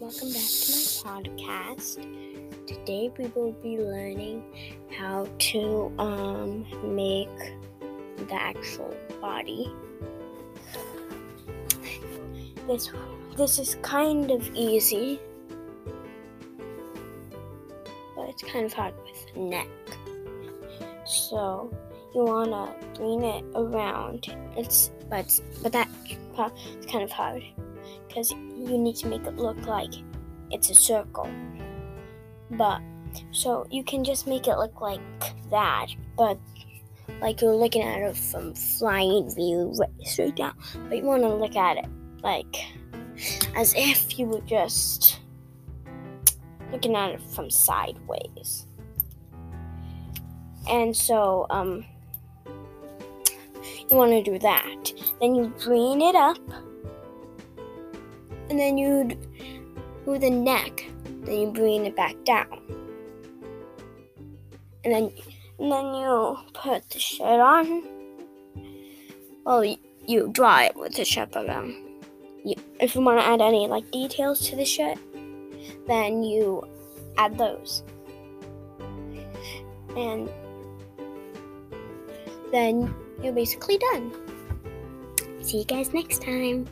welcome back to my podcast. Today we will be learning how to um, make the actual body. This this is kind of easy, but it's kind of hard with neck. So you wanna bring it around. It's but but is kind of hard because you need to make it look like it's a circle. But so you can just make it look like that, but like you're looking at it from flying view right straight down. But you want to look at it like as if you were just looking at it from sideways. And so um you want to do that. Then you bring it up and then you do the neck, then you bring it back down, and then and then you put the shirt on. Well, you, you draw it with the shirt, but um, you, if you want to add any like details to the shirt, then you add those, and then you're basically done. See you guys next time.